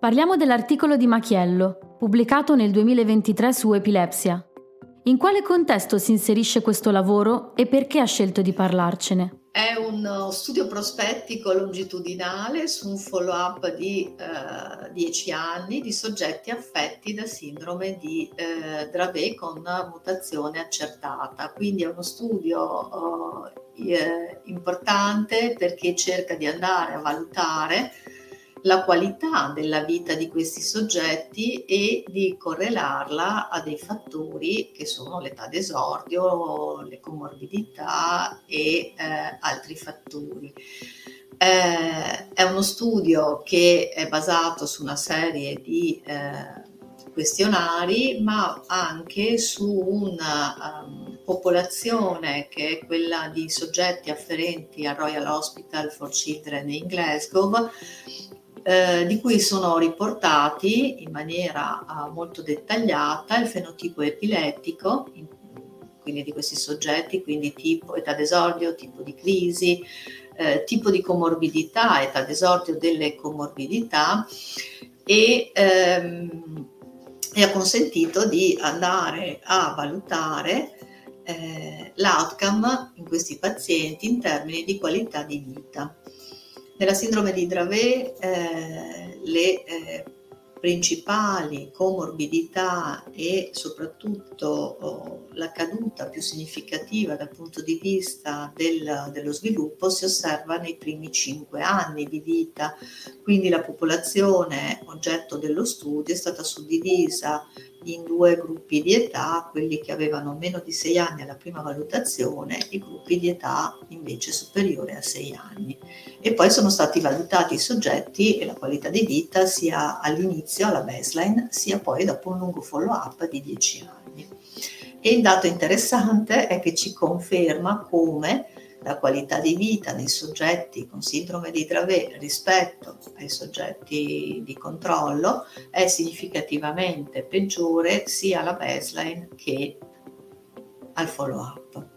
Parliamo dell'articolo di Machiello, pubblicato nel 2023 su Epilepsia. In quale contesto si inserisce questo lavoro e perché ha scelto di parlarcene? È uno studio prospettico longitudinale su un follow-up di eh, 10 anni di soggetti affetti da sindrome di eh, Dravet con mutazione accertata. Quindi è uno studio eh, importante perché cerca di andare a valutare la qualità della vita di questi soggetti e di correlarla a dei fattori che sono l'età d'esordio, le comorbidità e eh, altri fattori. Eh, è uno studio che è basato su una serie di eh, questionari, ma anche su una um, popolazione che è quella di soggetti afferenti al Royal Hospital for Children in Glasgow, eh, di cui sono riportati in maniera uh, molto dettagliata il fenotipo epilettico, in, quindi di questi soggetti, quindi tipo età d'esordio, tipo di crisi, eh, tipo di comorbidità, età d'esordio delle comorbidità e, ehm, e ha consentito di andare a valutare eh, l'outcome in questi pazienti in termini di qualità di vita. Nella sindrome di Dravet eh, le eh, principali comorbidità e soprattutto oh, la caduta più significativa dal punto di vista del, dello sviluppo si osserva nei primi cinque anni di vita, quindi la popolazione oggetto dello studio è stata suddivisa in due gruppi di età, quelli che avevano meno di 6 anni alla prima valutazione, i gruppi di età invece superiore a 6 anni. E poi sono stati valutati i soggetti e la qualità di vita sia all'inizio, alla baseline, sia poi dopo un lungo follow-up di 10 anni. E il dato interessante è che ci conferma come la qualità di vita nei soggetti con sindrome di Dravet rispetto ai soggetti di controllo è significativamente peggiore sia alla baseline che al follow-up.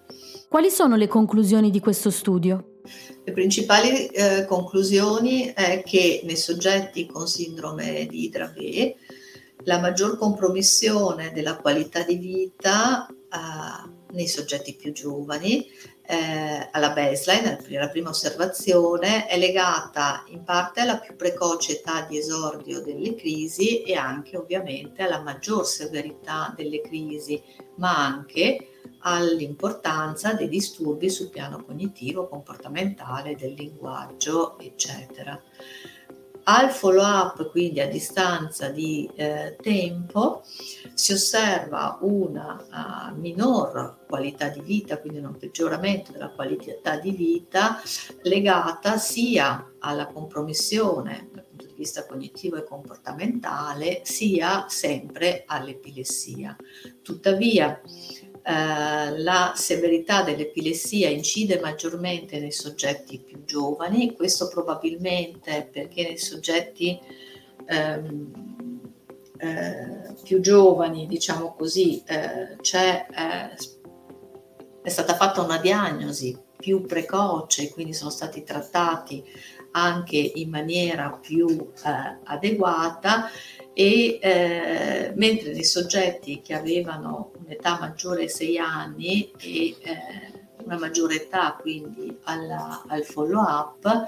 Quali sono le conclusioni di questo studio? Le principali eh, conclusioni è che nei soggetti con sindrome di Dravet la maggior compromissione della qualità di vita eh, nei soggetti più giovani eh, alla baseline, alla prima osservazione, è legata in parte alla più precoce età di esordio delle crisi e anche ovviamente alla maggior severità delle crisi, ma anche all'importanza dei disturbi sul piano cognitivo, comportamentale, del linguaggio, eccetera. Al follow up, quindi a distanza di eh, tempo, si osserva una uh, minor qualità di vita, quindi un peggioramento della qualità di vita legata sia alla compromissione dal punto di vista cognitivo e comportamentale, sia sempre all'epilessia. Tuttavia, eh, la severità dell'epilessia incide maggiormente nei soggetti più giovani, questo probabilmente perché nei soggetti ehm, eh, più giovani, diciamo così, eh, eh, è stata fatta una diagnosi più precoce, quindi sono stati trattati anche in maniera più eh, adeguata e eh, mentre nei soggetti che avevano un'età maggiore ai 6 anni e eh, una maggiore età quindi alla, al follow up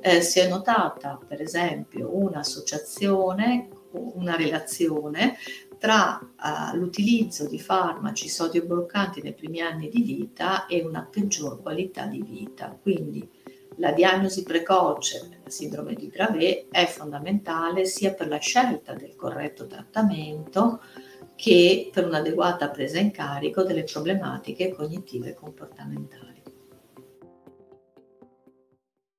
eh, si è notata per esempio un'associazione, una relazione tra uh, l'utilizzo di farmaci sodio bloccanti nei primi anni di vita e una peggior qualità di vita. Quindi la diagnosi precoce della sindrome di Dravet è fondamentale sia per la scelta del corretto trattamento che per un'adeguata presa in carico delle problematiche cognitive e comportamentali.